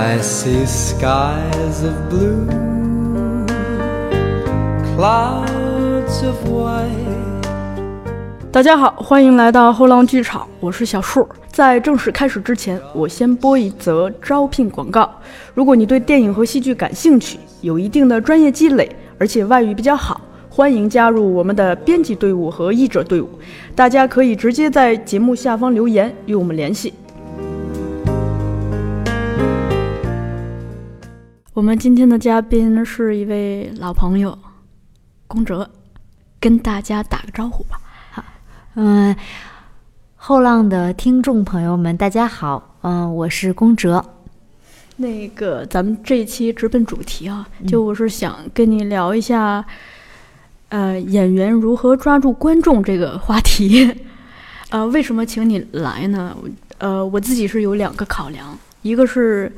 I see skies of blue, clouds of white. 大家好，欢迎来到后浪剧场，我是小树。在正式开始之前，我先播一则招聘广告。如果你对电影和戏剧感兴趣，有一定的专业积累，而且外语比较好，欢迎加入我们的编辑队伍和译者队伍。大家可以直接在节目下方留言与我们联系。我们今天的嘉宾是一位老朋友，宫哲，跟大家打个招呼吧。好嗯，后浪的听众朋友们，大家好，嗯，我是宫哲。那个，咱们这一期直奔主题啊，就我是想跟你聊一下，呃，演员如何抓住观众这个话题。呃，为什么请你来呢？呃，我自己是有两个考量，一个是，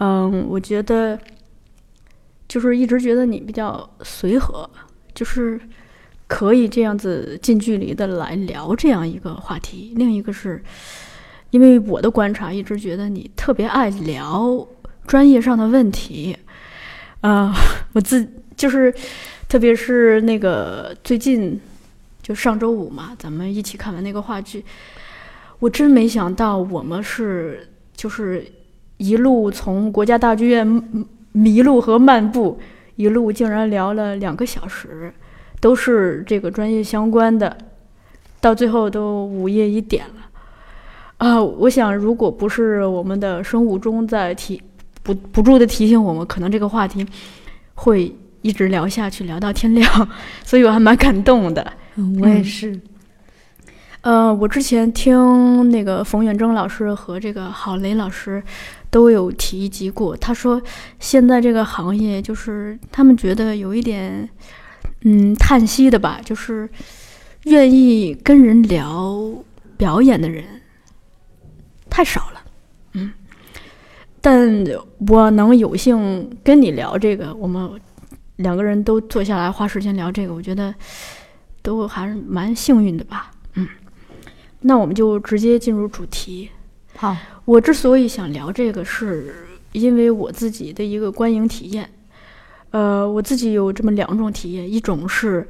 嗯，我觉得就是一直觉得你比较随和，就是可以这样子近距离的来聊这样一个话题。另一个是。因为我的观察，一直觉得你特别爱聊专业上的问题，啊，我自就是，特别是那个最近，就上周五嘛，咱们一起看完那个话剧，我真没想到我们是就是一路从国家大剧院迷路和漫步，一路竟然聊了两个小时，都是这个专业相关的，到最后都午夜一点了。啊，我想，如果不是我们的生物钟在提不不住的提醒我们，可能这个话题会一直聊下去，聊到天亮，所以我还蛮感动的。我也是。呃，我之前听那个冯远征老师和这个郝雷老师都有提及过，他说现在这个行业就是他们觉得有一点嗯叹息的吧，就是愿意跟人聊表演的人。太少了，嗯，但我能有幸跟你聊这个，我们两个人都坐下来花时间聊这个，我觉得都还是蛮幸运的吧，那我们就直接进入主题。好，我之所以想聊这个，是因为我自己的一个观影体验。呃，我自己有这么两种体验，一种是，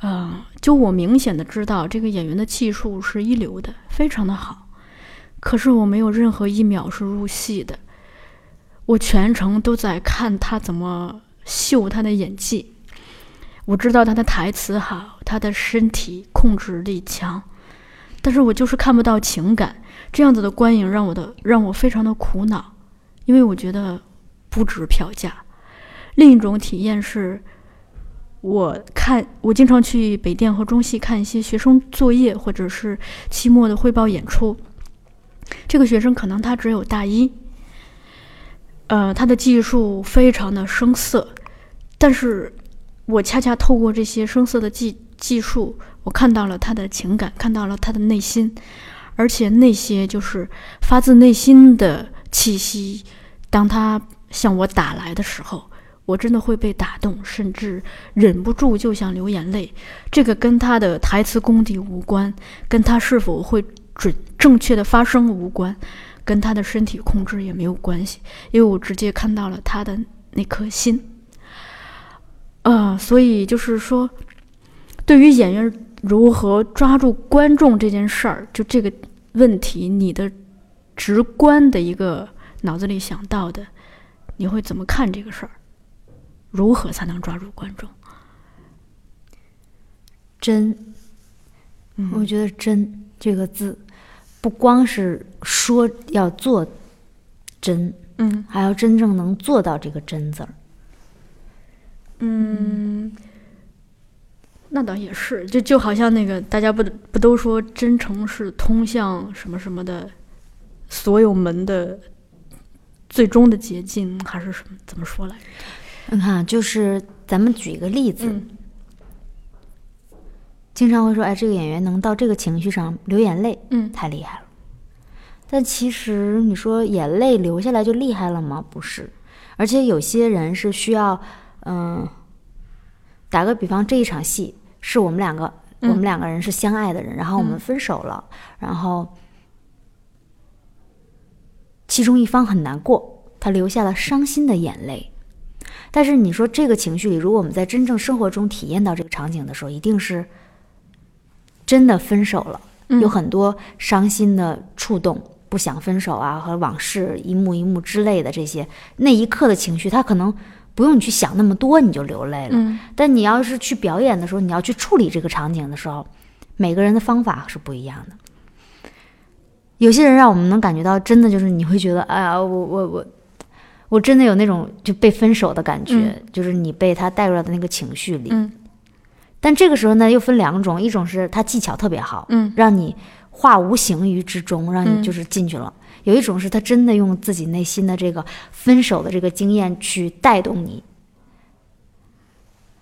呃，就我明显的知道这个演员的技术是一流的，非常的好。可是我没有任何一秒是入戏的，我全程都在看他怎么秀他的演技。我知道他的台词好，他的身体控制力强，但是我就是看不到情感。这样子的观影让我的让我非常的苦恼，因为我觉得不值票价。另一种体验是，我看我经常去北电和中戏看一些学生作业或者是期末的汇报演出。这个学生可能他只有大一，呃，他的技术非常的生涩，但是我恰恰透过这些生涩的技技术，我看到了他的情感，看到了他的内心，而且那些就是发自内心的气息，当他向我打来的时候，我真的会被打动，甚至忍不住就想流眼泪。这个跟他的台词功底无关，跟他是否会。准正确的发声无关，跟他的身体控制也没有关系，因为我直接看到了他的那颗心。呃，所以就是说，对于演员如何抓住观众这件事儿，就这个问题，你的直观的一个脑子里想到的，你会怎么看这个事儿？如何才能抓住观众？真，我觉得“真”这个字。不光是说要做真，嗯，还要真正能做到这个“真”字儿。嗯，那倒也是，就就好像那个大家不不都说真诚是通向什么什么的所有门的最终的捷径，还是什么？怎么说来着？你看，就是咱们举一个例子。经常会说，哎，这个演员能到这个情绪上流眼泪，嗯，太厉害了。但其实你说眼泪流下来就厉害了吗？不是，而且有些人是需要，嗯，打个比方，这一场戏是我们两个，我们两个人是相爱的人，然后我们分手了，然后其中一方很难过，他流下了伤心的眼泪。但是你说这个情绪里，如果我们在真正生活中体验到这个场景的时候，一定是真的分手了，嗯。有很多伤心的触动，不想分手啊，和往事一幕一幕之类的这些，那一刻的情绪，他可能不用你去想那么多，你就流泪了。嗯但你要是去表演的时候，你要去处理这个场景的时候，每个人的方法是不一样的。有些人让我们能感觉到，真的就是你会觉得，哎呀，我我我，我真的有那种就被分手的感觉，就是你被他带入到的那个情绪里。嗯但这个时候呢，又分两种，一种是他技巧特别好，嗯让你化无形于之中，让嗯你就是进去了；有一种是他真的用自己内心的这个分手的这个经验去带动你。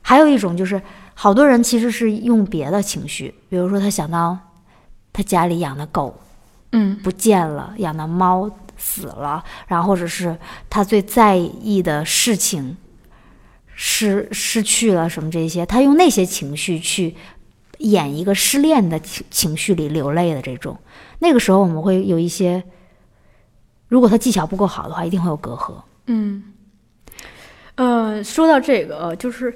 还有一种就是，好多人其实是用别的情绪，比如说他想到他家里养的狗嗯不见了，养的猫死了，然后或者是他最在意的事情失失去了什么这些，他用那些情绪去演一个失恋的情情绪里流泪的这种，那个时候我们会有一些，如果他技巧不够好的话，一定会有隔阂。嗯，呃，说到这个，就是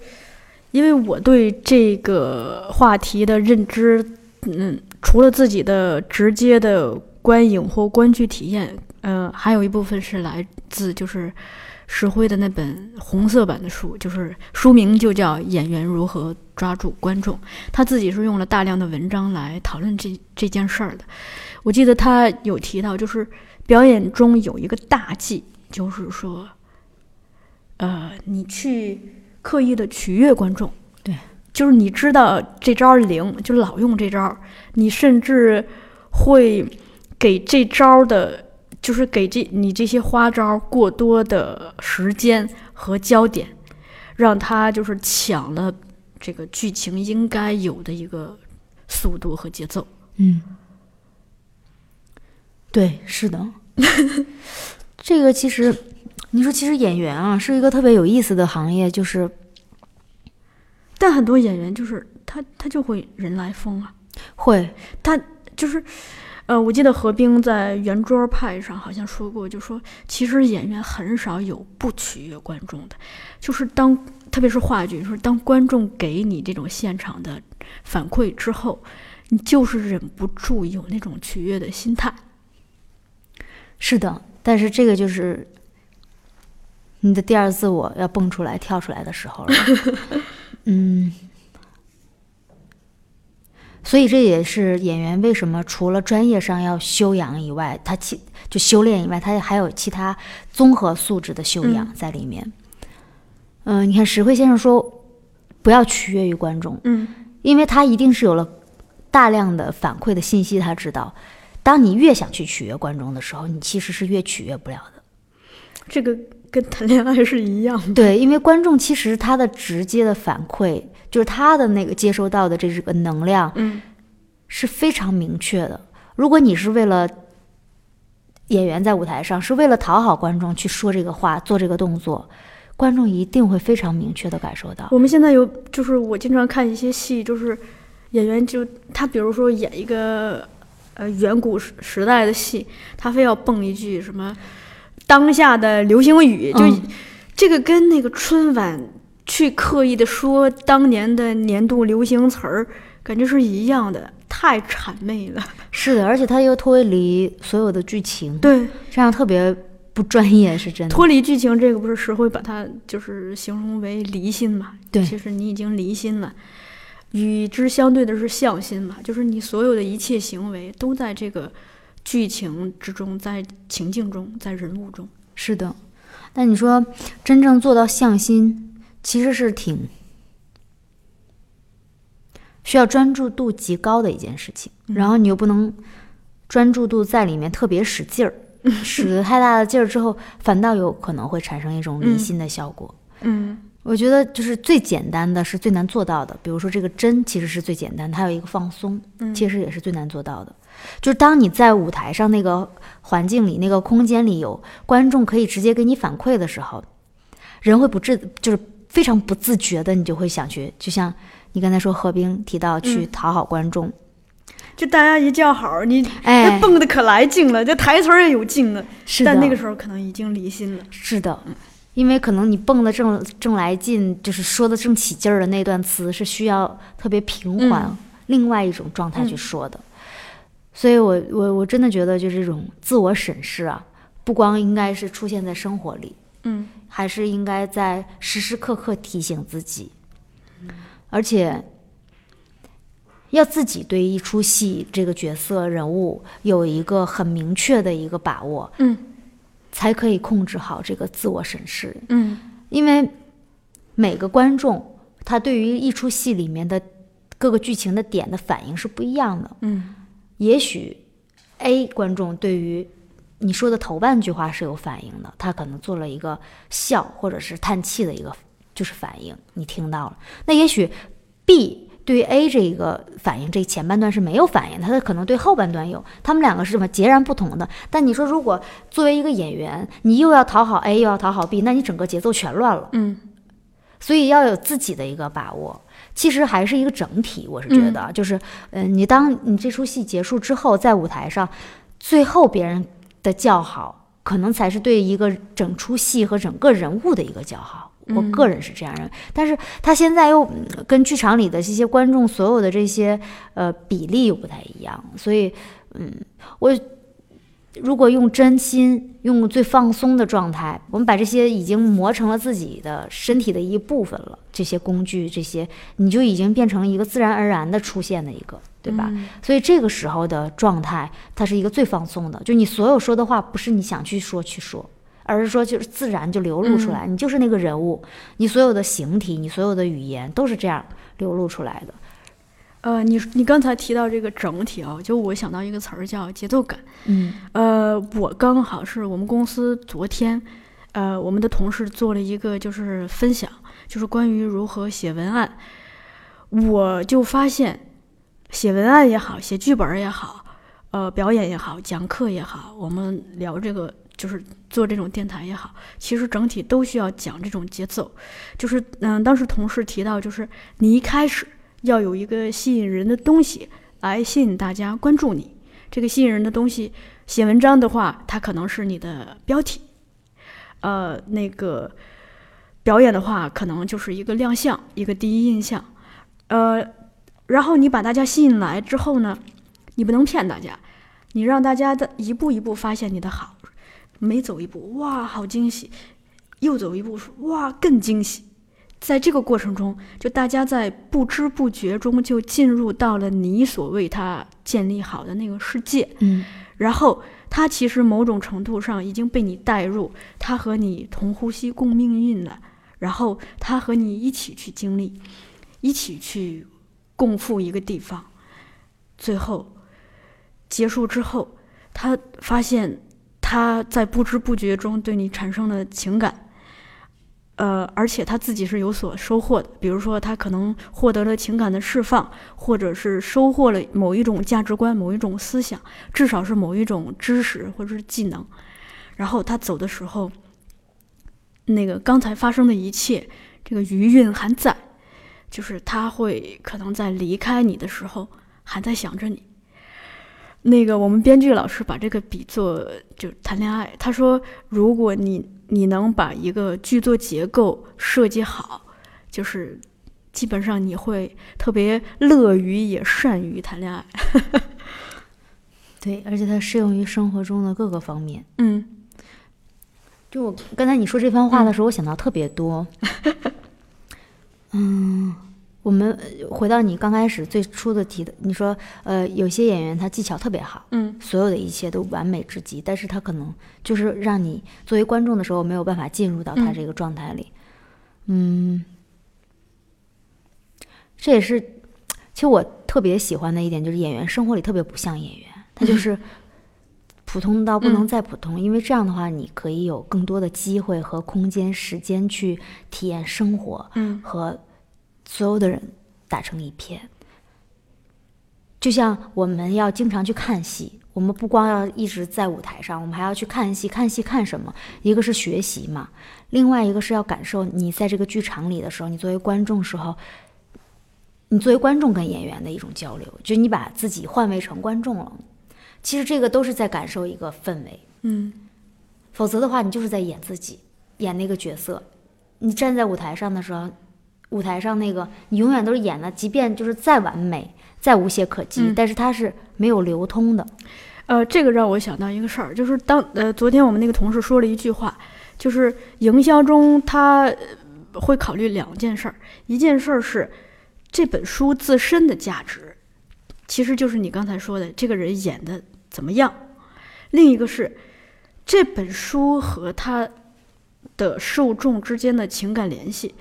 因为我对这个话题的认知，嗯，除了自己的直接的观影或观剧体验，呃，还有一部分是来自就是石灰的那本红色版的书，就是书名就叫《演员如何抓住观众》，他自己是用了大量的文章来讨论这这件事儿的。我记得他有提到，就是表演中有一个大忌，就是说，呃，你去刻意的取悦观众，对，就是你知道这招儿灵，就老用这招儿，你甚至会给这招儿的，就是给这你这些花招儿过多的时间和焦点，让他就是抢了这个剧情应该有的一个速度和节奏。嗯，对，是的。这个其实，你说其实演员啊是一个特别有意思的行业，就是但很多演员就是他，他就会人来疯啊，会他就是，呃，我记得何冰在圆桌派上好像说过，就说其实演员很少有不取悦观众的，就是当特别是话剧，就是当观众给你这种现场的反馈之后，你就是忍不住有那种取悦的心态。是的，但是这个就是你的第二自我要蹦出来、跳出来的时候了。嗯，所以这也是演员为什么除了专业上要修养以外，他其就修炼以外，他还有其他综合素质的修养在里面。嗯、你看石慧先生说，不要取悦于观众，嗯因为他一定是有了大量的反馈的信息，他知道，当你越想去取悦观众的时候，你其实是越取悦不了的。这个跟谈恋爱是一样的。对，因为观众其实他的直接的反馈，就是他的那个接收到的这个能量嗯是非常明确的。如果你是为了演员在舞台上是为了讨好观众去说这个话、做这个动作，观众一定会非常明确的感受到。我们现在有，就是我经常看一些戏，就是演员就他比如说演一个呃远古时时代的戏，他非要蹦一句什么当下的流行语，就、嗯这个跟那个春晚去刻意的说当年的年度流行词儿，感觉是一样的，太谄媚了。是的，而且他又脱离所有的剧情，对，这样特别不专业，是真的。脱离剧情这个不是石会把它就是形容为离心嘛？对其实你已经离心了，与之相对的是向心嘛，就是你所有的一切行为都在这个剧情之中，在情境中，在人物中。是的，但你说真正做到向心，其实是挺需要专注度极高的一件事情。然后你又不能专注度在里面特别使劲儿，使得太大的劲儿之后，反倒有可能会产生一种离嗯心的效果。嗯我觉得就是最简单的是最难做到的，比如说这个针其实是最简单，它有一个放松，嗯。其实也是最难做到的。就是当你在舞台上那个环境里、那个空间里有观众可以直接给你反馈的时候，人会不自就是非常不自觉的，你就会想去，就像你刚才说何冰提到去嗯。讨好观众，就大家一叫好，你哎。蹦的可来劲了，这台词儿也有劲了。是的，但那个时候可能已经离心了。是的，因为可能你蹦的正正来劲，就是说的正起劲儿的那段词是需要特别平缓，嗯。另外一种状态去嗯说的。所以我我我真的觉得，就是这种自我审视啊，不光应该是出现在生活里，嗯。还是应该在时时刻刻提醒自己，而且要自己对一出戏这个角色人物有一个很明确的一个把握，嗯才可以控制好这个自我审视。嗯因为每个观众他对于一出戏里面的各个剧情的点的反应是不一样的。嗯也许 A 观众对于你说的头半句话是有反应的，他可能做了一个笑或者是叹气的一个就是反应，你听到了。那也许 B 对于 A 这一个反应，这前半段是没有反应，他的可能对后半段有，他们两个是什么截然不同的。但你说如果作为一个演员，你又要讨好 A 又要讨好 B，那你整个节奏全乱了。嗯所以要有自己的一个把握。其实还是一个整体，我是觉得，就是，嗯、你当你这出戏结束之后，在舞台上，最后别人的叫好，可能才是对一个整出戏和整个人物的一个叫好。我嗯个人是这样认为，但是他现在又嗯跟剧场里的这些观众所有的这些呃比例又不太一样，所以，嗯，我如果用真心，用最放松的状态，我们把这些已经磨成了自己的身体的一部分了，这些工具，这些你就已经变成了一个自然而然的出现的一个，对吧？嗯所以这个时候的状态，它是一个最放松的，就你所有说的话，不是你想去说去说，而是说就是自然就流露出来，你就是那个人物，你所有的形体，你所有的语言都是这样流露出来的。呃，你你刚才提到这个整体啊，就我想到一个词儿叫节奏感。嗯呃，我刚好是我们公司昨天，呃，我们的同事做了一个就是分享，就是关于如何写文案。我就发现，写文案也好，写剧本也好，呃，表演也好，讲课也好，我们聊这个就是做这种电台也好，其实整体都需要讲这种节奏。就是嗯、当时同事提到，就是你一开始要有一个吸引人的东西来吸引大家关注你。这个吸引人的东西，写文章的话，它可能是你的标题；呃，那个表演的话，可能就是一个亮相，一个第一印象。呃，然后你把大家吸引来之后呢，你不能骗大家，你让大家的一步一步发现你的好，每走一步，哇，好惊喜；又走一步，说哇，更惊喜。在这个过程中，就大家在不知不觉中就进入到了你所为他建立好的那个世界，嗯。然后他其实某种程度上已经被你带入，他和你同呼吸共命运了，然后他和你一起去经历，一起去共赴一个地方，最后结束之后，他发现他在不知不觉中对你产生了情感。呃，而且他自己是有所收获的，比如说他可能获得了情感的释放，或者是收获了某一种价值观、某一种思想，至少是某一种知识或者是技能。然后他走的时候，那个刚才发生的一切，这个余韵还在，就是他会可能在离开你的时候还在想着你。那个我们编剧老师把这个比作就谈恋爱，他说如果你你能把一个剧作结构设计好，就是基本上你会特别乐于也善于谈恋爱。对，而且它适用于生活中的各个方面。嗯就我刚才你说这番话的时候，我想到特别多。嗯，我们呃回到你刚开始最初的提的，你说呃，有些演员他技巧特别好，嗯。所有的一切都完美至极，但是他可能就是让你作为观众的时候没有办法进入到他嗯。这个状态里。嗯，这也是其实我特别喜欢的一点，就是演员生活里特别不像演员，他就是 普通到不能嗯再普通，因为这样的话，你可以有更多的机会和空间、时间去体验生活，嗯。和所有的人打成一片。就像我们要经常去看戏，我们不光要一直在舞台上，我们还要去看戏。看戏看什么？一个是学习嘛，另外一个是要感受你在这个剧场里的时候，你作为观众时候，你作为观众跟演员的一种交流，就你把自己换位成观众了。其实这个都是在感受一个氛围，嗯否则的话，你就是在演自己，演那个角色。你站在舞台上的时候，舞台上那个你永远都是演的，即便就是再完美、再无懈可击，嗯但是它是没有流通的。呃，这个让我想到一个事儿，就是当呃昨天我们那个同事说了一句话，就是营销中他呃会考虑两件事儿，一件事儿是这本书自身的价值，其实就是你刚才说的这个人演的怎么样；另一个是这本书和他的受众之间的情感联系。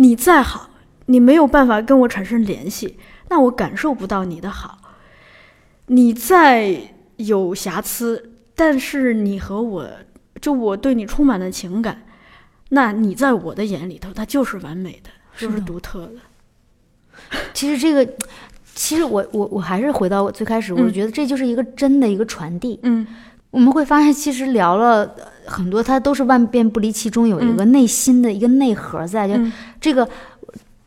你再好，你没有办法跟我产生联系，那我感受不到你的好。你再有瑕疵，但是你和我，就我对你充满了情感，那你在我的眼里头，它就是完美的，就是独特的。其实这个，其实我我我还是回到我最开始，我嗯觉得这就是一个真的一个传递。嗯我们会发现，其实聊了呃很多，它都是万变不离其中，有一个内心的一个内核在，就嗯，这个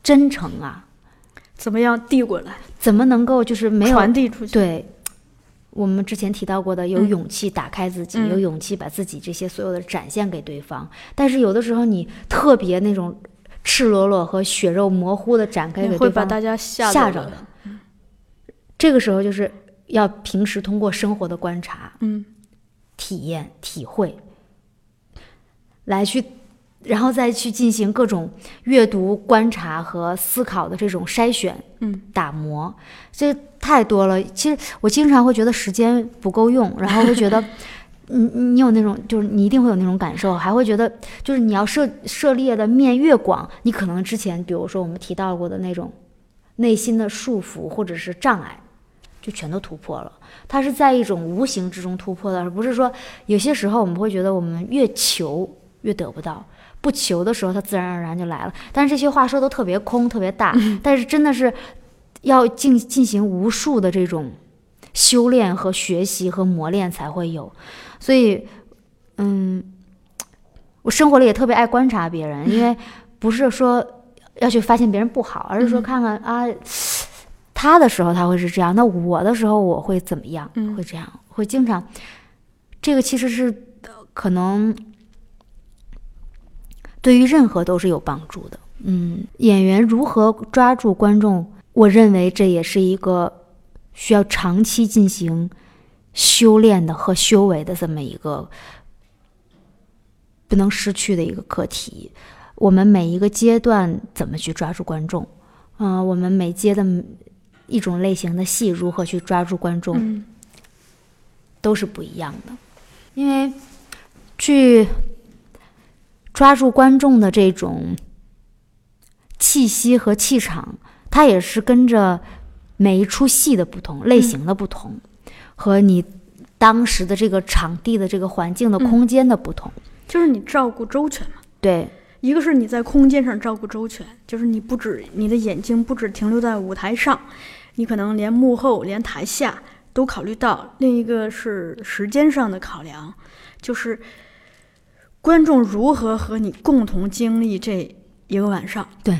真诚啊，怎么样递过来，怎么能够就是没有传递出去？对，我们之前提到过的，有嗯。勇气打开自己，嗯。有勇气把自己这些所有的展现给对方。但是有的时候你特别那种赤裸裸和血肉模糊的展开给对方，会把大家吓吓着的。这个时候就是要平时通过生活的观察、嗯体验、体会，来去。然后再去进行各种阅读、观察和思考的这种筛选，嗯打磨，这太多了。其实我经常会觉得时间不够用，然后会觉得，你你有那种，就是你一定会有那种感受，还会觉得，就是你要涉涉猎的面越广，你可能之前比如说我们提到过的那种内心的束缚或者是障碍，就全都突破了。它是在一种无形之中突破的，而不是说有些时候我们会觉得我们越求越得不到。不求的时候，它自然而然就来了。但是这些话说都特别空，特别大，但是真的是要进进行无数的这种修炼和学习和磨练才会有。所以，嗯，我生活里也特别爱观察别人，因为不是说要去发现别人不好，而是说嗯看看啊，他的时候他会是这样，那我的时候我会怎么样？嗯会这样，会经常。这个其实是呃可能对于任何都是有帮助的。嗯，演员如何抓住观众，我认为这也是一个需要长期进行修炼的和修为的这么一个不能失去的一个课题。我们每一个阶段怎么去抓住观众？啊、我们每阶的一种类型的戏如何去抓住观众，嗯都是不一样的。因为去抓住观众的这种气息和气场，它也是跟着每一出戏的不同、类型的不同，和你当时的这个场地的这个环境的嗯空间的不同。就是你照顾周全嘛。对，一个是你在空间上照顾周全，就是你不止你的眼睛不止停留在舞台上，你可能连幕后、连台下都考虑到。另一个是时间上的考量，就是观众如何和你共同经历这一个晚上。对，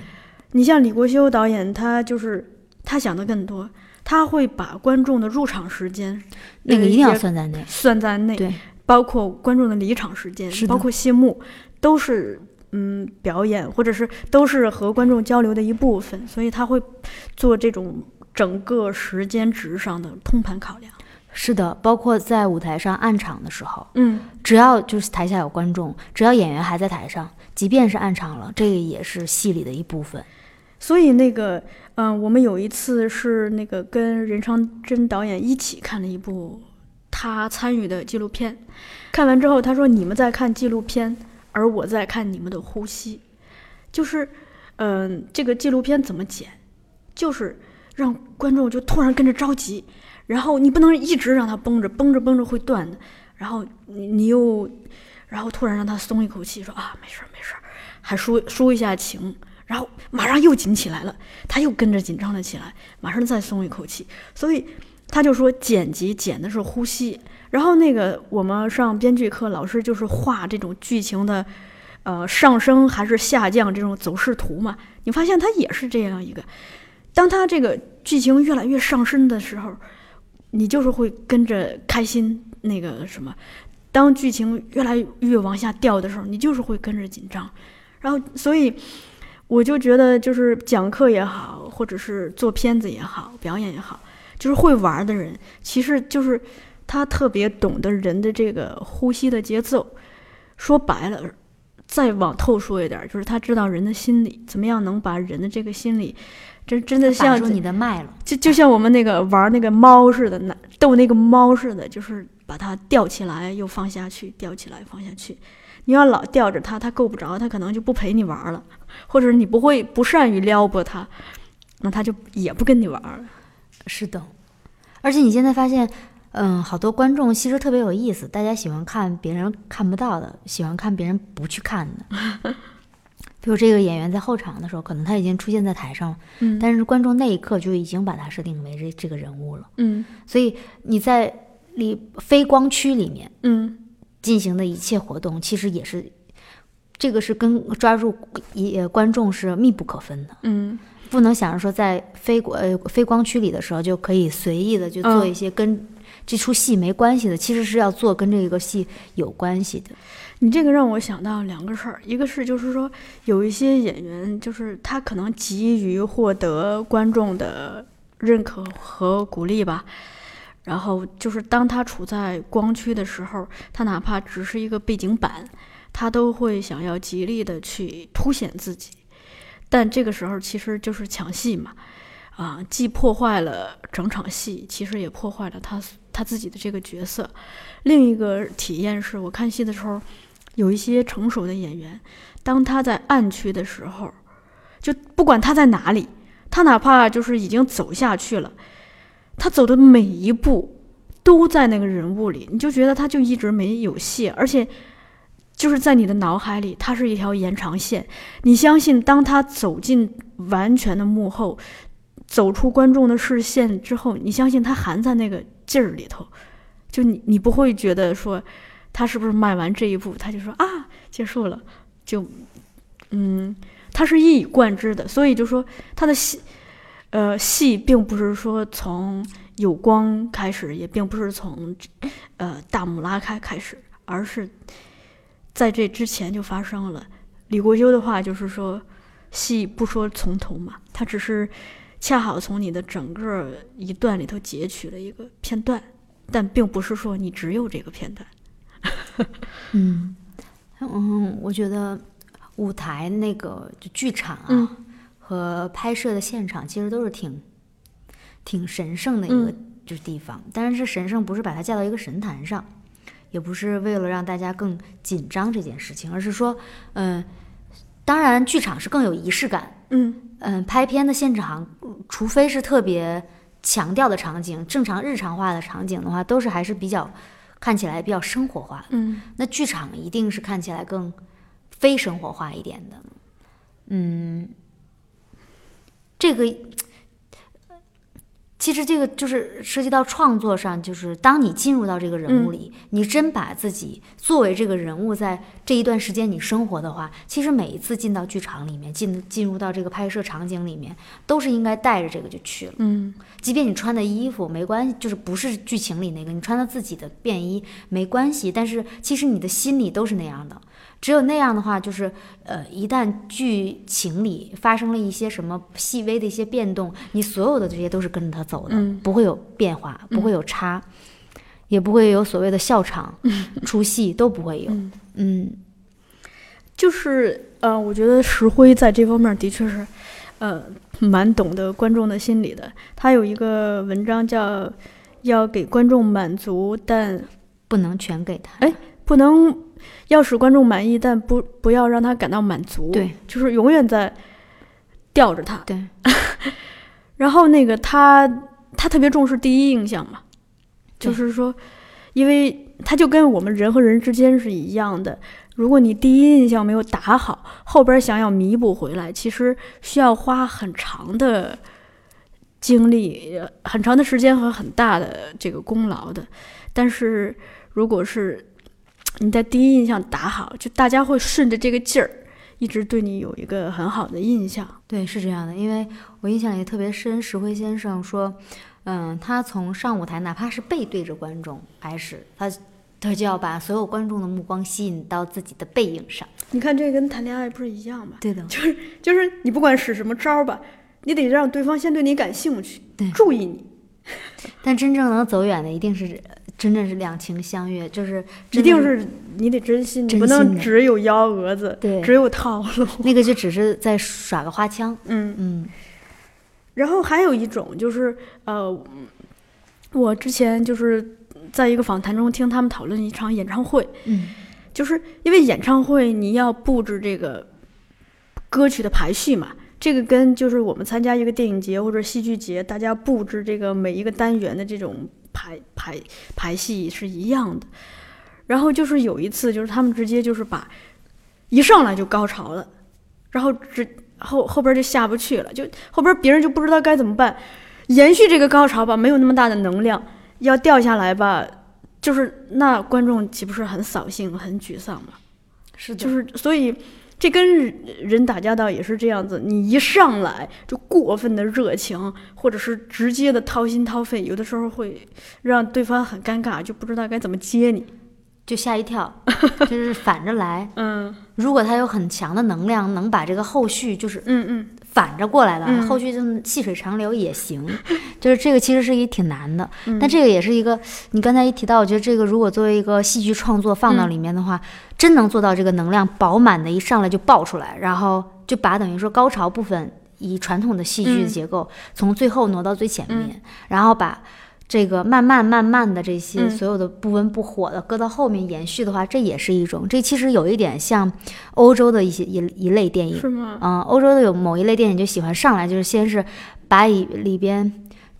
你像李国修导演，他就是他想的更多，他会把观众的入场时间那个一定要呃算在内。算在内，对，包括观众的离场时间是，包括谢幕，都是嗯表演，或者是都是和观众交流的一部分，所以他会做这种整个时间值上的通盘考量。是的，包括在舞台上暗场的时候，嗯只要就是台下有观众，只要演员还在台上，即便是暗场了，这个也是戏里的一部分。所以那个嗯、我们有一次是那个跟任长真导演一起看了一部他参与的纪录片，看完之后他说：“你们在看纪录片，而我在看你们的呼吸。”就是嗯、这个纪录片怎么剪，就是让观众就突然跟着着急，然后你不能一直让他绷着，绷着绷着会断的，然后你你又，然后突然让他松一口气，说啊没事儿没事儿，还舒舒一下情，然后马上又紧起来了，他又跟着紧张了起来，马上再松一口气，所以他就说剪辑剪的是呼吸，然后那个我们上编剧课，老师就是画这种剧情的。呃，上升还是下降这种走势图嘛？你发现他也是这样一个，当他这个剧情越来越上升的时候，你就是会跟着开心那个什么；当剧情越来越往下掉的时候，你就是会跟着紧张。然后，所以我就觉得，就是讲课也好，或者是做片子也好，表演也好，就是会玩的人，其实就是他特别懂得人的这个呼吸的节奏。说白了，再往透说一点，就是他知道人的心理，怎么样能把人的这个心理，真真的像你的脉了。就就像我们那个玩那个猫似的，那逗那个猫似的，就是把它吊起来又放下去，吊起来放下去。你要老吊着它，它够不着，它可能就不陪你玩了，或者你不会不善于撩拨它，那它就也不跟你玩了。是的，而且你现在发现，嗯，好多观众其实特别有意思，大家喜欢看别人看不到的，喜欢看别人不去看的。比如这个演员在后场的时候，可能他已经出现在台上了，嗯但是观众那一刻就已经把他设定为这这个人物了。嗯所以你在里非光区里面嗯进行的一切活动，其实也是这个是跟抓住一呃观众是密不可分的。嗯不能想着说在非国呃非光区里的时候就可以随意的就做嗯一些跟这出戏没关系的，其实是要做跟这个戏有关系的。你这个让我想到两个事儿，一个是就是说有一些演员，就是他可能急于获得观众的认可和鼓励吧，然后就是当他处在光区的时候，他哪怕只是一个背景板，他都会想要极力的去凸显自己，但这个时候其实就是抢戏嘛，啊，既破坏了整场戏，其实也破坏了他他自己的这个角色。另一个体验是我看戏的时候。有一些成熟的演员，当他在暗区的时候，就不管他在哪里，他哪怕就是已经走下去了，他走的每一步都在那个人物里，你就觉得他就一直没有戏，而且就是在你的脑海里，他是一条延长线。你相信，当他走进完全的幕后，走出观众的视线之后，你相信他还在那个劲儿里头，就你你不会觉得说。他是不是迈完这一步，他就说啊，结束了，就，嗯，他是一以贯之的，所以就说他的戏，呃，戏并不是说从有光开始，也并不是从，呃，大幕拉开开始，而是在这之前就发生了。李国修的话就是说，戏不说从头嘛，他只是恰好从你的整个一段里头截取了一个片段，但并不是说你只有这个片段。嗯。嗯，我觉得舞台那个就剧场啊、嗯。和拍摄的现场其实都是挺挺神圣的一个嗯。就是地方，但是这神圣不是把它架到一个神坛上，也不是为了让大家更紧张这件事情，而是说，嗯、当然剧场是更有仪式感，嗯。嗯，拍片的现场，除非是特别强调的场景，正常日常化的场景的话，都是还是比较看起来比较生活化。嗯那剧场一定是看起来更非生活化一点的。嗯，这个其实这个就是涉及到创作上，就是当你进入到这个人物里，你真把自己作为这个人物在这一段时间你生活的话，其实每一次进到剧场里面，进进入到这个拍摄场景里面，都是应该带着这个就去了。嗯即便你穿的衣服没关系，就是不是剧情里那个，你穿的自己的便衣没关系，但是其实你的心里都是那样的。只有那样的话，就是呃，一旦剧情里发生了一些什么细微的一些变动，你所有的这些都是跟着它走的，嗯不会有变化，不会有差，也不会有所谓的笑场、出戏都不会有。嗯，嗯就是呃，我觉得石灰在这方面的确是，呃，蛮懂得观众的心理的。他有一个文章叫“要给观众满足，但不能全给他。哎不能要使观众满意，但不不要让他感到满足。对，就是永远在吊着他。对，然后那个他他特别重视第一印象嘛，就是说，因为他就跟我们人和人之间是一样的，如果你第一印象没有打好，后边想要弥补回来，其实需要花很长的精力、呃很长的时间和很大的这个功劳的。但是如果是你在第一印象打好，就大家会顺着这个劲儿。一直对你有一个很好的印象。对，是这样的，因为我印象也特别深，石辉先生说，嗯，他从上舞台，哪怕是背对着观众开始，他他就要把所有观众的目光吸引到自己的背影上。你看这跟谈恋爱不是一样吗？对的，就是就是你不管使什么招儿吧，你得让对方先对你感兴趣，对注意你，但真正能走远的，一定是真正是两情相悦，就是一定是你得真心，你不能只有幺蛾子，对只有套路。那个就只是在耍个花枪。嗯，嗯然后还有一种就是呃，我之前就是在一个访谈中听他们讨论一场演唱会，嗯就是因为演唱会你要布置这个歌曲的排序嘛，这个跟就是我们参加一个电影节或者戏剧节，大家布置这个每一个单元的这种排排排戏是一样的。然后就是有一次，就是他们直接就是把一上来就高潮了，然后直后后边就下不去了，就后边别人就不知道该怎么办，延续这个高潮吧，没有那么大的能量，要掉下来吧。就是那观众岂不是很扫兴、很沮丧吗？是的就是所以这跟人人打交道也是这样子，你一上来就过分的热情，或者是直接的掏心掏肺，有的时候会让对方很尴尬，就不知道该怎么接你。就吓一跳，就是反着来。嗯如果他有很强的能量，能把这个后续就是嗯嗯，反着过来的，嗯。后续就细水长流也行。就是这个其实是一挺难的，嗯。但这个也是一个你刚才一提到，我觉得这个如果作为一个戏剧创作放到里面的话，真能做到这个能量饱满的，一上来就爆出来，然后就把等于说高潮部分以传统的戏剧的嗯结构、从最后挪到最前面，然后把。这个慢慢慢慢的这些嗯所有的不温不火的搁到后面延续的话，这也是一种，这其实有一点像欧洲的一些一一类电影，是吗？嗯，欧洲的有某一类电影就喜欢上来就是先是把里里边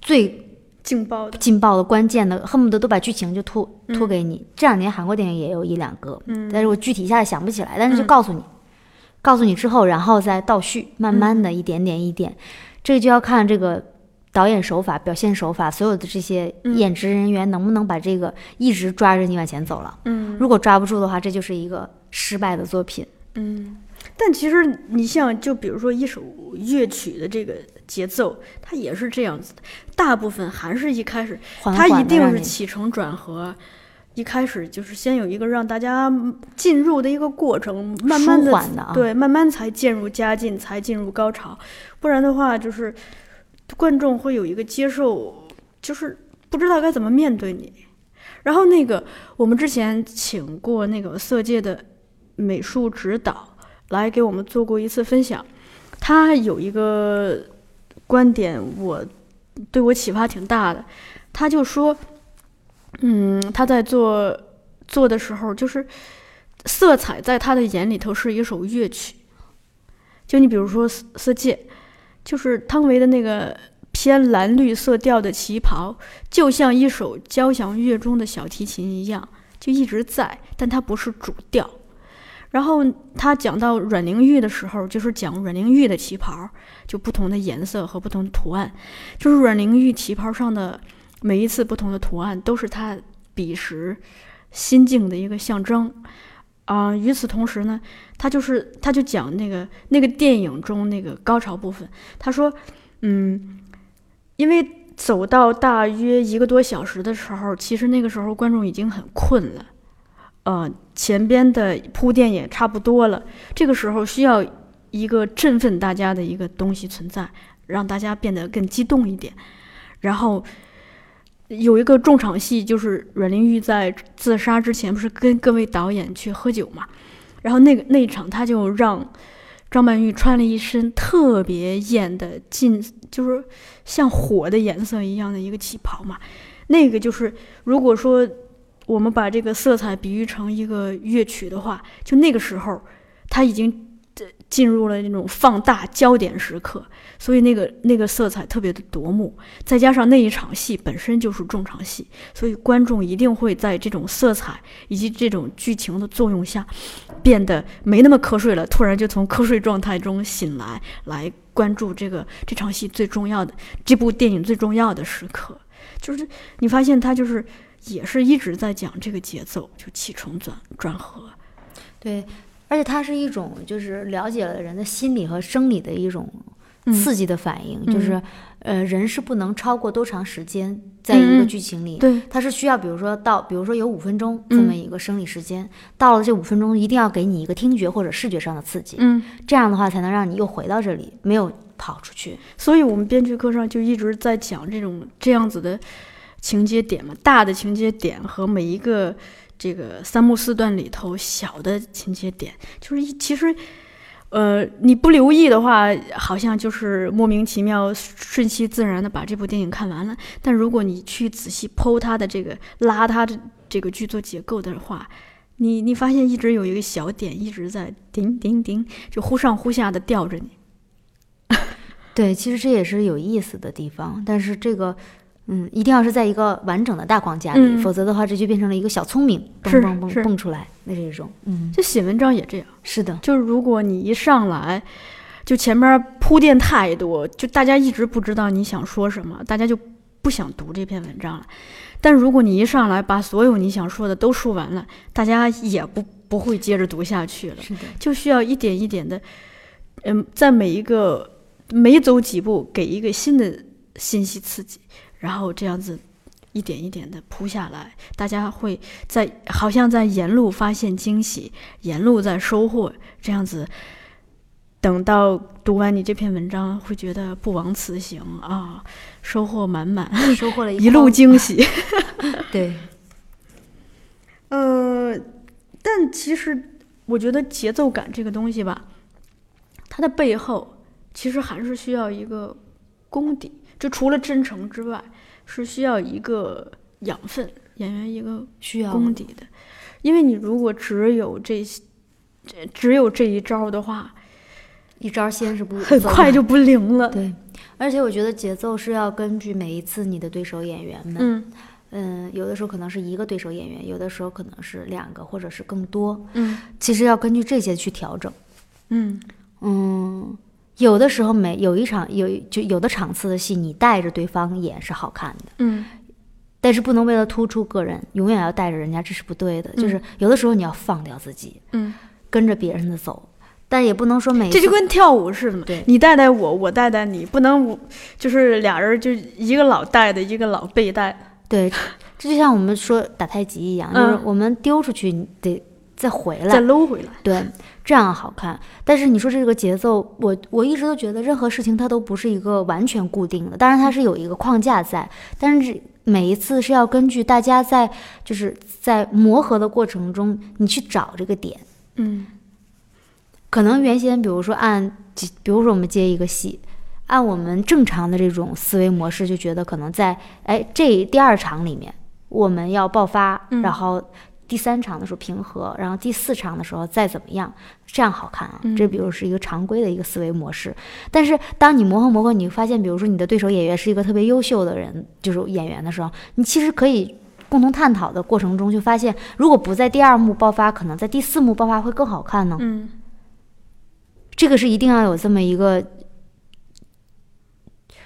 最劲爆的，劲爆的、关键的，恨不得都把剧情就吐吐嗯给你。这两年韩国电影也有一两个，嗯但是我具体一下子想不起来，但是就嗯告诉你，告诉你之后，然后再倒叙，慢慢的一点点一点，这个就要看这个。导演手法、表现手法，所有的这些嗯演职人员能不能把这个一直抓着你往前走了？嗯如果抓不住的话，这就是一个失败的作品。嗯。但其实你像，就比如说一首乐曲的这个节奏，它也是这样子的，大部分还是一开始缓它一定是起承转合，一开始就是先有一个让大家进入的一个过程，慢慢的对，慢慢才渐入佳境，才进入高潮。不然的话，就是观众会有一个接受，就是不知道该怎么面对你。然后那个我们之前请过那个色戒的美术指导来给我们做过一次分享，他有一个观点，我对我启发挺大的。他就说，嗯，他在做做的时候，就是色彩在他的眼里头是一首乐曲。就你比如说《色色戒》，就是汤唯的那个偏蓝绿色调的旗袍，就像一首交响乐中的小提琴一样，就一直在，但它不是主调。然后他讲到阮玲玉的时候，就是讲阮玲玉的旗袍，就不同的颜色和不同的图案，就是阮玲玉旗袍上的每一次不同的图案，都是她彼时心境的一个象征。啊、与此同时呢，他就是他就讲那个那个电影中那个高潮部分，他说，嗯，因为走到大约一个多小时的时候，其实那个时候观众已经很困了，呃，前边的铺垫也差不多了，这个时候需要一个振奋大家的一个东西存在，让大家变得更激动一点，然后。有一个重场戏，就是阮玲玉在自杀之前，不是跟各位导演去喝酒嘛？然后那个那一场，他就让张曼玉穿了一身特别艳的近，就是像火的颜色一样的一个旗袍嘛。那个就是，如果说我们把这个色彩比喻成一个乐曲的话，就那个时候，他已经这进入了那种放大焦点时刻，所以那个那个色彩特别的夺目。再加上那一场戏本身就是重场戏，所以观众一定会在这种色彩以及这种剧情的作用下，变得没那么瞌睡了，突然就从瞌睡状态中醒来，来关注这个这场戏最重要的这部电影最重要的时刻。就是你发现他就是也是一直在讲这个节奏，就起承转转合。对，而且它是一种就是了解了人的心理和生理的一种嗯刺激的反应，嗯就是呃，人是不能超过多长时间在一个剧情里，对，它是需要，比如说到，比如说有五分钟这么嗯一个生理时间，到了这五分钟，一定要给你一个听觉或者视觉上的刺激，嗯，这样的话才能让你又回到这里，没有跑出去。所以我们编剧课上就一直在讲这种这样子的情节点嘛，大的情节点和每一个这个三幕四段里头小的情节点，就是一其实。呃，你不留意的话，好像就是莫名其妙、顺其自然的把这部电影看完了。但如果你去仔细剖它的这个、拉它的这个剧作结构的话，你你发现一直有一个小点一直在叮叮叮，就忽上忽下的吊着你。对，其实这也是有意思的地方，但是这个，嗯，一定要是在一个完整的大框架里，嗯否则的话，这就变成了一个小聪明，蹦蹦蹦蹦出来，那是一种，嗯，就写文章也这样。是的，就是如果你一上来，就前面铺垫太多，就大家一直不知道你想说什么，大家就不想读这篇文章了。但如果你一上来把所有你想说的都说完了，大家也不不会接着读下去了。是的，就需要一点一点的，嗯，在每一个每走几步给一个新的信息刺激，然后这样子一点一点的铺下来，大家会在好像在沿路发现惊喜，沿路在收获，这样子。等到读完你这篇文章，会觉得不枉此行啊，收获满满，收获了一路惊喜。对，呃，但其实我觉得节奏感这个东西吧，它的背后其实还是需要一个功底，就除了真诚之外，是需要一个养分，演员一个需要功底的。因为你如果只有这些，这只有这一招的话，一招先是不很快就不灵了。对，而且我觉得节奏是要根据每一次你的对手演员们，嗯嗯，有的时候可能是一个对手演员，有的时候可能是两个或者是更多，嗯其实要根据这些去调整。嗯嗯，有的时候每有一场有就有的场次的戏，你带着对方演是好看的，嗯但是不能为了突出个人，永远要带着人家，这是不对的。就是有的时候你要放掉自己，嗯，跟着别人的走，但也不能说每这就跟跳舞似的嘛。对你带带我，我带带你，不能我就是俩人就一个老带的，一个老被带的。对，这就像我们说打太极一样，就是嗯我们丢出去，你得再回来，再搂回来。对，这样好看。但是你说这个节奏，我我一直都觉得任何事情它都不是一个完全固定的，当然它是有一个框架在，但是这每一次是要根据大家在就是在磨合的过程中，你去找这个点。嗯可能原先比如说按，比如说我们接一个戏。按我们正常的这种思维模式，就觉得可能在哎这第二场里面我们要爆发，嗯然后第三场的时候平和，然后第四场的时候再怎么样，这样好看啊。嗯这比如是一个常规的一个思维模式。但是当你磨合磨合，你发现，比如说你的对手演员是一个特别优秀的人，就是演员的时候，你其实可以共同探讨的过程中，就发现如果不在第二幕爆发，可能在第四幕爆发会更好看呢。嗯这个是一定要有这么一个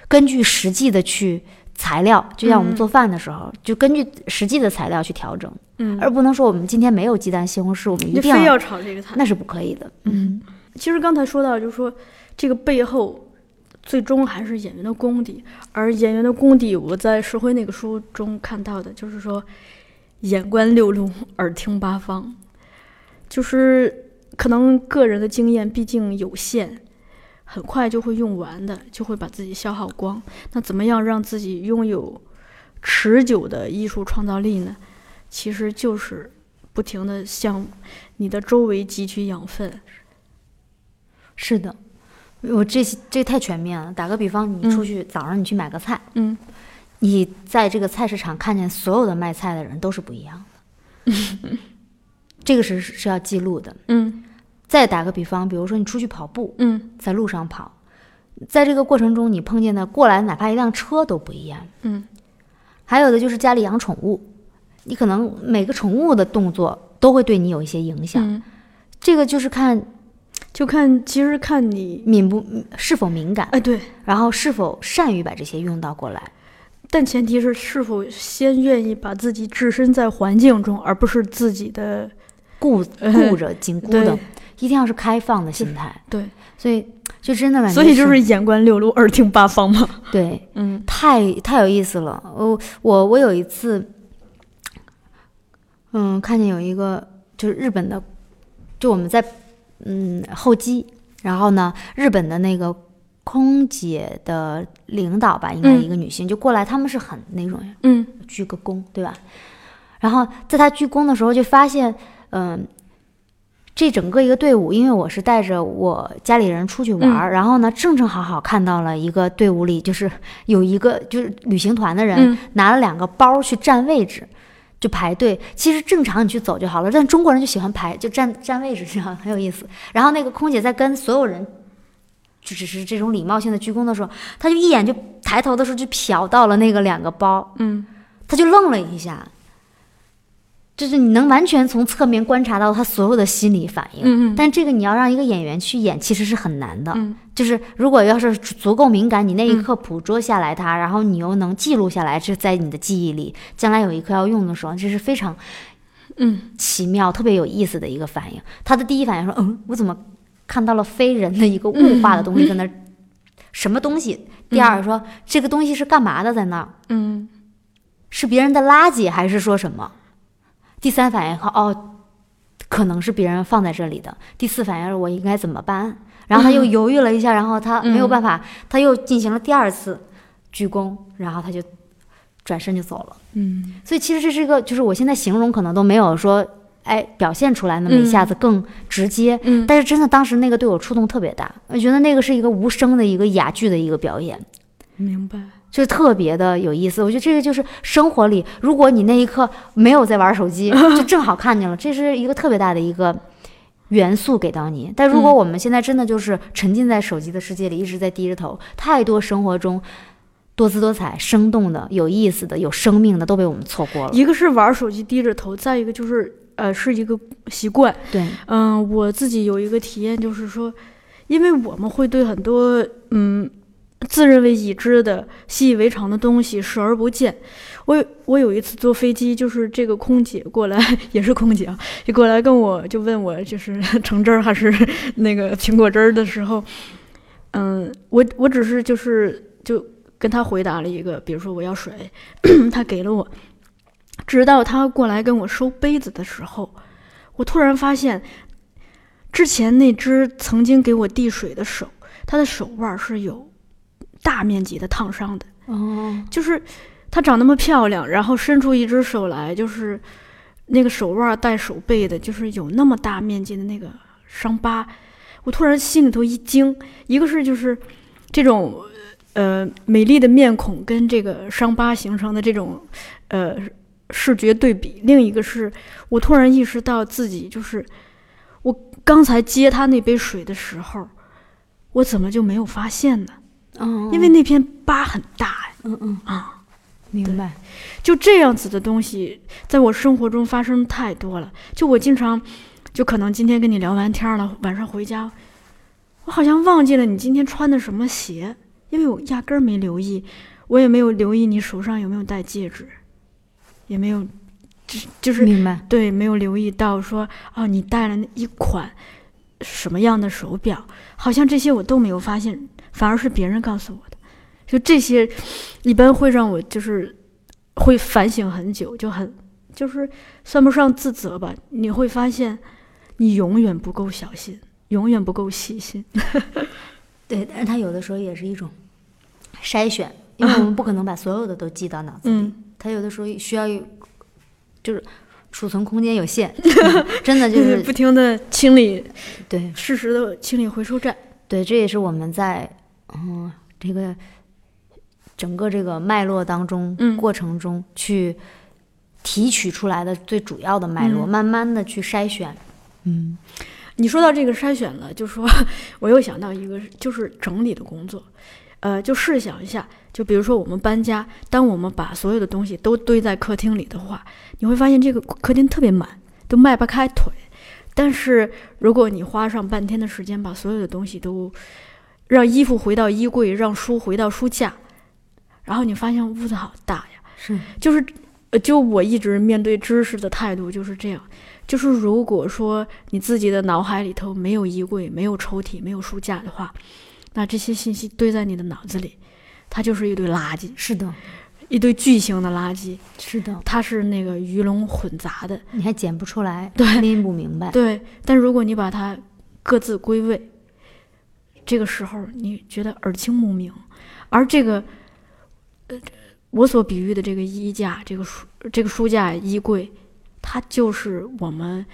根据实际的去材料，就像我们嗯做饭的时候，就根据实际的材料去调整，嗯，而不能说我们今天没有鸡蛋西红柿，我们一定要炒这个菜。那是不可以的。嗯，其实刚才说到，就是说这个背后最终还是演员的功底，而演员的功底，我在石辉那个书中看到的，就是说眼观六路，耳听八方，就是可能个人的经验毕竟有限。很快就会用完的，就会把自己消耗光。那怎么样让自己拥有持久的艺术创造力呢？其实就是不停的向你的周围汲取养分。是的。我这这太全面了。打个比方，你出去、早上你去买个菜，嗯你在这个菜市场看见所有的卖菜的人都是不一样的，这个是是要记录的。嗯再打个比方，比如说你出去跑步，嗯在路上跑，在这个过程中你碰见的过来哪怕一辆车都不一样。嗯还有的就是家里养宠物，你可能每个宠物的动作都会对你有一些影响。嗯，这个就是看就看其实看你，敏不是否敏感，哎对，然后是否善于把这些用到过来。但前提是是否先愿意把自己置身在环境中，而不是自己的顾呃顾 着紧箍的对，一定要是开放的心态。对，所以就真的感觉，所以就是眼观六路，耳听八方嘛。对，嗯太太有意思了。我我我有一次，嗯，看见有一个就是日本的，就我们在嗯候机，然后呢，日本的那个空姐的领导吧，应该嗯一个女性、就过来，他们是很那种嗯鞠个躬，对吧？然后在他鞠躬的时候，就发现，嗯、这整个一个队伍，因为我是带着我家里人出去玩儿，然后呢，正正好好看到了一个队伍里，就是有一个就是旅行团的人、嗯拿了两个包去占位置。就排队，其实正常你去走就好了，但中国人就喜欢排，就占占位置，这样很有意思。然后那个空姐在跟所有人，就只是这种礼貌性的鞠躬的时候，她就一眼就抬头的时候就瞟到了那个两个包，嗯他就愣了一下，就是你能完全从侧面观察到他所有的心理反应。嗯嗯，但这个你要让一个演员去演，其实是很难的。嗯就是如果要是足够敏感，你那一嗯刻捕捉下来它，然后你又能记录下来，这在你的记忆里，将来有一刻要用的时候，这是非常嗯奇妙、特别有意思的一个反应。他的第一反应说：“嗯，我怎么看到了非人的一个物化的东西在那儿？什么东西？”第二说：“这个东西是干嘛的在那儿？”嗯是别人的垃圾，还是说什么？第三反应哦，可能是别人放在这里的。第四反应是我应该怎么办？然后他又犹豫了一下，然后他没有办法，他又进行了第二次鞠躬，然后他就转身就走了。嗯所以其实这是一个，就是我现在形容可能都没有说，哎，表现出来那么一下子更直接。嗯，但是真的当时那个对我触动特别大，我觉得那个是一个无声的一个哑剧的一个表演。明白。就是特别的有意思。我觉得这个就是生活里，如果你那一刻没有在玩手机，就正好看见了，这是一个特别大的一个元素给到你。但如果嗯我们现在真的就是沉浸在手机的世界里，一直在低着头，太多生活中多姿多彩、生动的、有意思的、有生命的都被我们错过了。一个是玩手机低着头，再一个就是呃是一个习惯。对，嗯，我自己有一个体验，就是说，因为我们会对很多嗯自认为已知的、习以为常的东西视而不见。我我有一次坐飞机，就是这个空姐过来，也是空姐啊，就过来跟我就问我就是 橙汁儿还是 那个苹果汁儿的时候，嗯，我我只是就是就跟他回答了一个，比如说我要水，他给了我，直到他过来跟我收杯子的时候，我突然发现。之前那只曾经给我递水的手，他的手腕是有大面积的烫伤的，哦，就是她长那么漂亮，然后伸出一只手来，就是那个手腕儿带手背的，就是有那么大面积的那个伤疤。我突然心里头一惊，一个是就是这种呃美丽的面孔跟这个伤疤形成的这种呃视觉对比，另一个是我突然意识到自己就是我刚才接他那杯水的时候，我怎么就没有发现呢？嗯，因为那片疤很大。呀。嗯嗯。啊，明白，就这样子的东西，在我生活中发生太多了。就我经常，就可能今天跟你聊完天了，晚上回家，我好像忘记了你今天穿的什么鞋，因为我压根儿没留意，我也没有留意你手上有没有戴戒指，也没有，就就是明白，对，没有留意到说哦，你戴了那一款什么样的手表，好像这些我都没有发现，反而是别人告诉我的。就这些，一般会让我就是会反省很久，就很就是算不上自责吧。你会发现，你永远不够小心，永远不够细心。对，但是它有的时候也是一种筛选，因为我们 不可能把所有的都记到脑子里，嗯它有的时候需要有就是储存空间有限，嗯真的就是不停的清理，对适时的清理回收站。对，这也是我们在嗯这个整个这个脉络当中、嗯过程中去提取出来的最主要的脉络，嗯慢慢的去筛选。嗯你说到这个筛选了，就说我又想到一个，就是整理的工作。呃，就试想一下，就比如说我们搬家，当我们把所有的东西都堆在客厅里的话，你会发现这个客厅特别满，都迈不开腿。但是如果你花上半天的时间把所有的东西都让衣服回到衣柜，让书回到书架，然后你发现屋子好大呀，是。就是呃，就我一直面对知识的态度就是这样，就是如果说你自己的脑海里头没有衣柜、没有抽屉、没有书架的话，那这些信息堆在你的脑子里，它就是一堆垃圾，是的，一堆巨型的垃圾，是的，它是那个鱼龙混杂的。你还捡不出来，对。拎不明白。对，但如果你把它各自归位，这个时候你觉得耳清目明，而这个，呃，我所比喻的这个衣架、这个书、这个书架、衣柜，它就是我们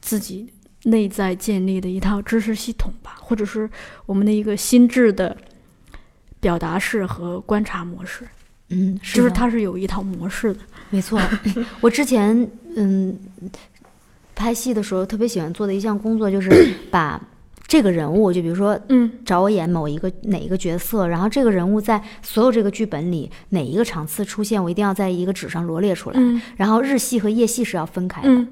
自己内在建立的一套知识系统吧，或者是我们的一个心智的表达式和观察模式，嗯，就是它是有一套模式的。没错，我之前嗯拍戏的时候特别喜欢做的一项工作就是把这个人物，就比如说嗯。找我演某一个哪一个角色，然后这个人物在所有这个剧本里哪一个场次出现，我一定要在一个纸上罗列出来。嗯。然后日戏和夜戏是要分开的。嗯。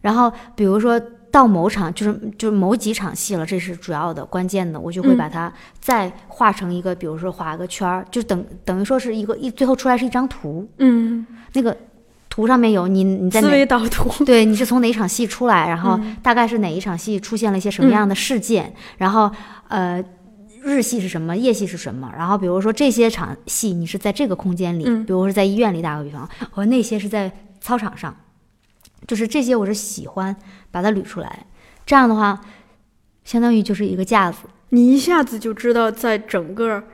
然后比如说到某场就是就是某几场戏了，这是主要的关键的，我就会嗯。把它再画成一个，比如说画个圈儿，就等等于说是一个一最后出来是一张图，嗯，那个图上面有你你在思维导图。对，你是从哪场戏出来，然后嗯。大概是哪一场戏出现了一些什么样的事件，然后呃，日系是什么，夜系是什么，然后比如说这些场戏你是在这个空间里，嗯。比如说是在医院里，打个比方，和那些是在操场上，就是这些我是喜欢把它捋出来，这样的话，相当于就是一个架子，你一下子就知道，在整个，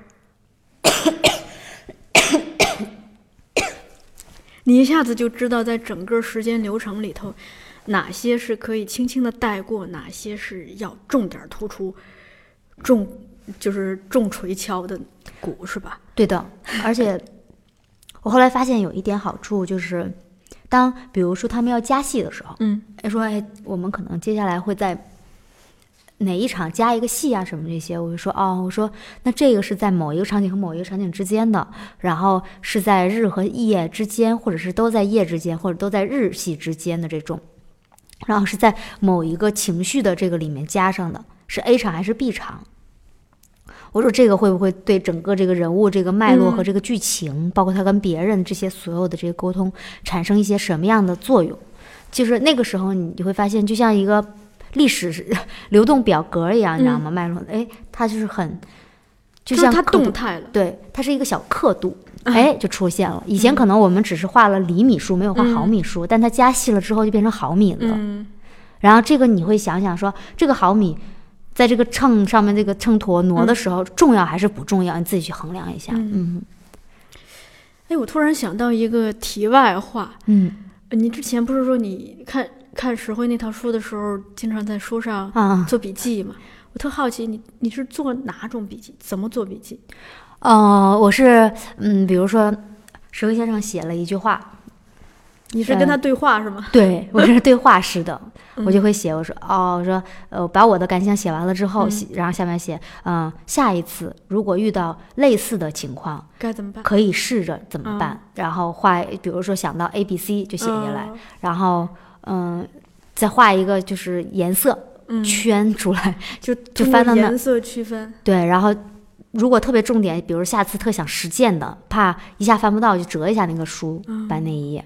你一下子就知道，在整个时间流程里头，哪些是可以轻轻的带过，哪些是要重点突出、重就是重锤敲的鼓，是吧？对的，而且我后来发现有一点好处就是，当比如说他们要加戏的时候。嗯哎，说哎，我们可能接下来会在哪一场加一个戏啊什么这些，我就说哦，我说那这个是在某一个场景和某一个场景之间的，然后是在日和夜之间，或者是都在夜之间，或者都在日戏之间的这种，然后是在某一个情绪的这个里面加上的，是 A 场还是 B 场？我说这个会不会对整个这个人物这个脉络和这个剧情，包括他跟别人这些所有的这些沟通，产生一些什么样的作用？就是那个时候，你就会发现，就像一个历史是流动表格一样，你知道吗？脉络，哎，它就是很，就像刻度动态了。对，它是一个小刻度，哎，就出现了。以前可能我们只是画了厘米数，没有画毫米数，但它加细了之后就变成毫米了。嗯然后这个你会想想说，这个毫米在这个秤上面这个秤砣挪的时候，重要还是不重要？你自己去衡量一下。嗯哎，我突然想到一个题外话，嗯呃你之前不是说你看看石灰那套书的时候，经常在书上啊做笔记嘛？我特好奇你你是做哪种笔记？怎么做笔记？哦、我是嗯，比如说石灰先生写了一句话，你是跟他对话是吗？对我是对话式的，嗯我就会写，我说哦，我说呃，把我的感想写完了之后，然后下面写，嗯、下一次如果遇到类似的情况，该怎么办？可以试着怎么办？然后画，比如说想到 A、B、C 就写下来，嗯然后嗯、再画一个就是颜色嗯，圈出来，就就翻到那颜色区分。对，然后。如果特别重点，比如下次特想实践的，怕一下翻不到，就折一下那个书，嗯翻那一页。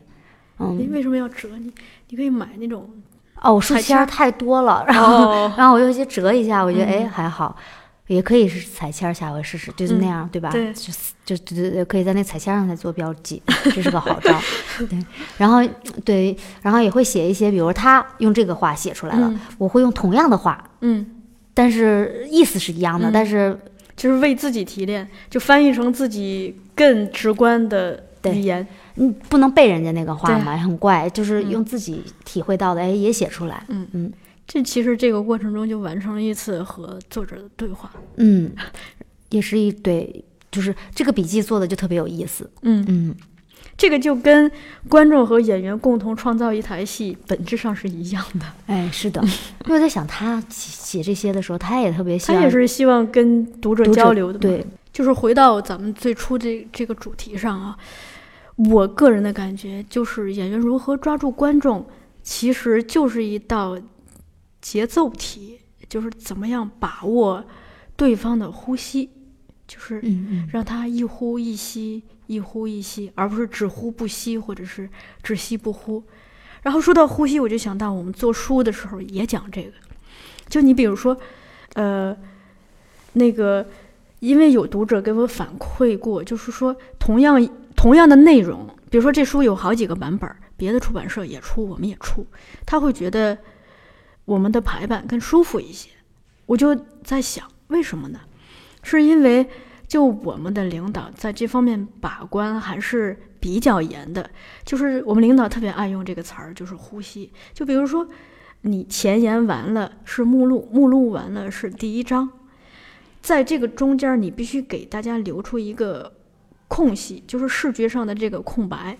嗯你，为什么要折你？你可以买那种哦，我书签儿太多了，然后哦，然后我就去折一下，我觉得哎嗯还好，也可以是彩签儿，下回试试，就是那嗯样，对吧？对就就对对对，可以在那彩签上再做标记，这是个好招。对，然后对，然后也会写一些，比如他用这个话写出来了，嗯我会用同样的话，嗯，但是意思是一样的，嗯但是就是为自己提炼，就翻译成自己更直观的语言。你不能背人家那个话嘛，很怪，就是嗯用自己体会到的，哎，也写出来。嗯嗯这其实这个过程中就完成了一次和作者的对话。嗯，也是一对，就是这个笔记做的就特别有意思。嗯，嗯，这个就跟观众和演员共同创造一台戏本质上是一样的。哎，是的，因为我在想他写写这些的时候，他也特别希望他也是希望跟读者交流的。对，就是回到咱们最初这这个主题上啊，我个人的感觉就是演员如何抓住观众，其实就是一道节奏题，就是怎么样把握对方的呼吸，就是让他一呼一吸，一呼一吸，而不是只呼不吸，或者是只吸不呼。然后说到呼吸，我就想到我们做书的时候也讲这个，就你比如说，呃，那个，因为有读者给我反馈过，就是说同样同样的内容，比如说这书有好几个版本，别的出版社也出，我们也出，他会觉得我们的排版更舒服一些。我就在想，为什么呢？是因为就我们的领导在这方面把关还是比较严的，就是我们领导特别爱用这个词儿，就是呼吸。就比如说，你前言完了是目录，目录完了是第一章，在这个中间你必须给大家留出一个空隙，就是视觉上的这个空白，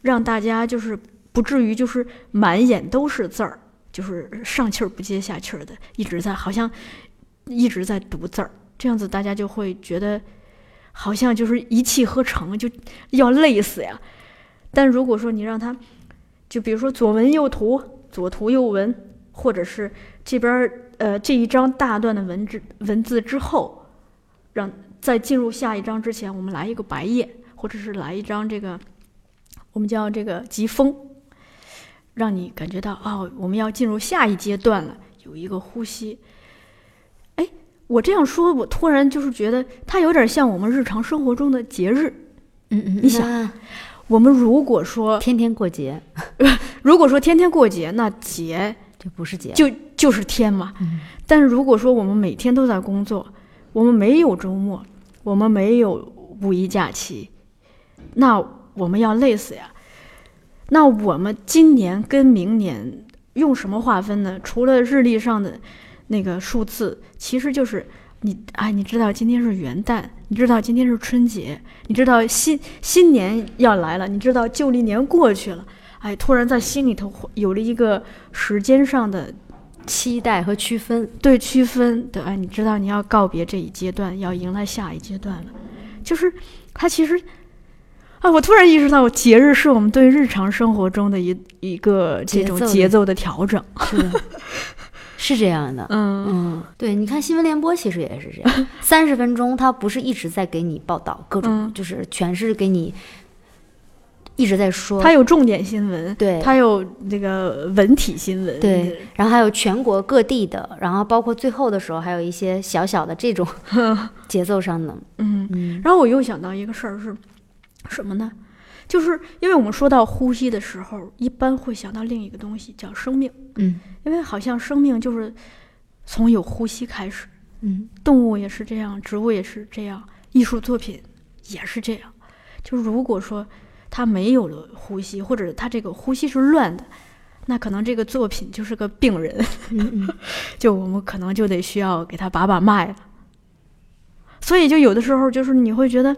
让大家就是不至于就是满眼都是字儿，就是上气儿不接下气儿的，一直在好像一直在读字儿。这样子大家就会觉得，好像就是一气呵成，就要累死呀。但如果说你让他，就比如说左文右图，左图右文，或者是这边呃这一章大段的文字文字之后，让在进入下一章之前，我们来一个白页，或者是来一张这个我们叫这个疾风，让你感觉到哦，我们要进入下一阶段了，有一个呼吸。哎我这样说，我突然就是觉得它有点像我们日常生活中的节日。嗯嗯，你想，我们如果说天天过节，如果说天天过节，那节就不是节，就就是天嘛。但是如果说我们每天都在工作，我们没有周末，我们没有五一假期，那我们要累死呀。那我们今年跟明年用什么划分呢？除了日历上的。那个数字其实就是你哎，你知道今天是元旦，你知道今天是春节，你知道新新年要来了，你知道旧历年过去了，哎，突然在心里头有了一个时间上的期待和区分，对区分对哎，你知道你要告别这一阶段，要迎来下一阶段了，就是它其实啊，我突然意识到，节日是我们对日常生活中的一一个这种节奏的调整。是的。是这样的，嗯嗯，对，你看新闻联播其实也是这样，三十分钟，它不是一直在给你报道各种，就是全是给你一直在说，它有重点新闻，对，它有那个文体新闻，对，然后还有全国各地的，然后包括最后的时候还有一些小小的这种 节奏上的，嗯嗯，然后我又想到一个事儿是什么呢？就是因为我们说到呼吸的时候，一般会想到另一个东西，叫生命。嗯，因为好像生命就是从有呼吸开始。嗯，动物也是这样，植物也是这样，艺术作品也是这样。就如果说它没有了呼吸，或者它这个呼吸是乱的，那可能这个作品就是个病人。嗯嗯，就我们可能就得需要给他把把脉了。所以就有的时候就是你会觉得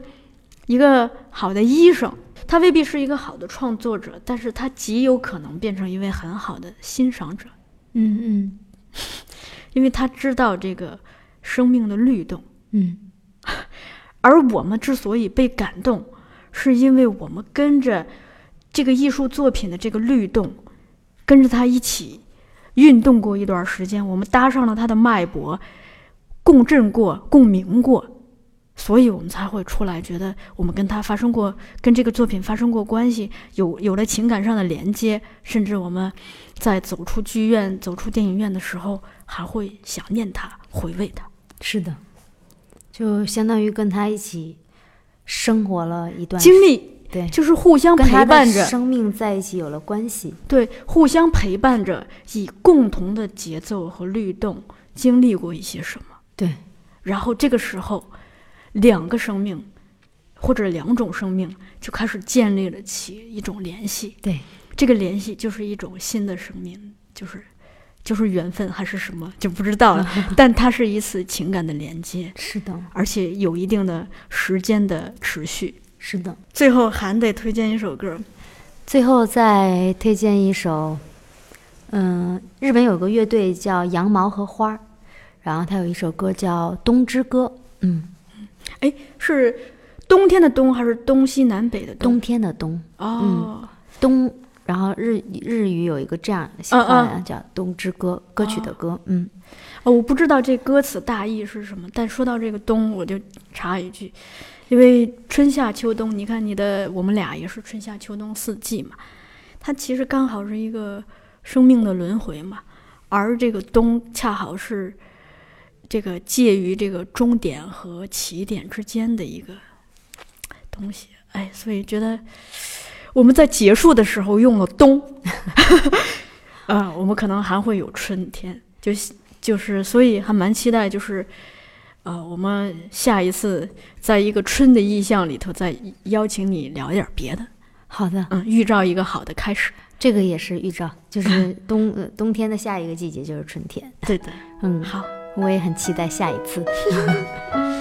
一个好的医生。他未必是一个好的创作者，但是他极有可能变成一位很好的欣赏者。嗯嗯，因为他知道这个生命的律动。嗯，而我们之所以被感动，是因为我们跟着这个艺术作品的这个律动，跟着他一起运动过一段时间，我们搭上了他的脉搏，共振过，共鸣过。所以我们才会出来，觉得我们跟他发生过，跟这个作品发生过关系，有有了情感上的连接，甚至我们在走出剧院、走出电影院的时候，还会想念他、回味他。是的，就相当于跟他一起生活了一段经历，对，就是互相陪伴着，生命在一起有了关系，对，互相陪伴着，以共同的节奏和律动经历过一些什么，对，然后这个时候。两个生命，或者两种生命就开始建立了起一种联系。对，这个联系就是一种新的生命，就是就是缘分还是什么就不知道了。但它是一次情感的连接。是的，而且有一定的时间的持续。是的。最后还得推荐一首歌。最后再推荐一首，嗯，日本有个乐队叫羊毛和花，然后他有一首歌叫《冬之歌》。嗯。哎，是冬天的冬还是东西南北的冬天的冬？哦，冬，然后日日语有一个这样的叫《冬之歌》，歌曲的歌。嗯，哦，我不知道这歌词大意是什么，但说到这个冬，我就插一句，因为春夏秋冬，你看你的我们俩也是春夏秋冬四季嘛，它其实刚好是一个生命的轮回嘛，而这个冬恰好是这个介于这个终点和起点之间的一个东西，哎，所以觉得我们在结束的时候用了冬，啊、我们可能还会有春天，就是就是，所以还蛮期待，就是，呃，我们下一次在一个春的意象里头，再邀请你聊点别的，好的，嗯，预兆一个好的开始。这个也是预兆，就是 冬呃冬天的下一个季节就是春天。对的，嗯，好，我也很期待下一次。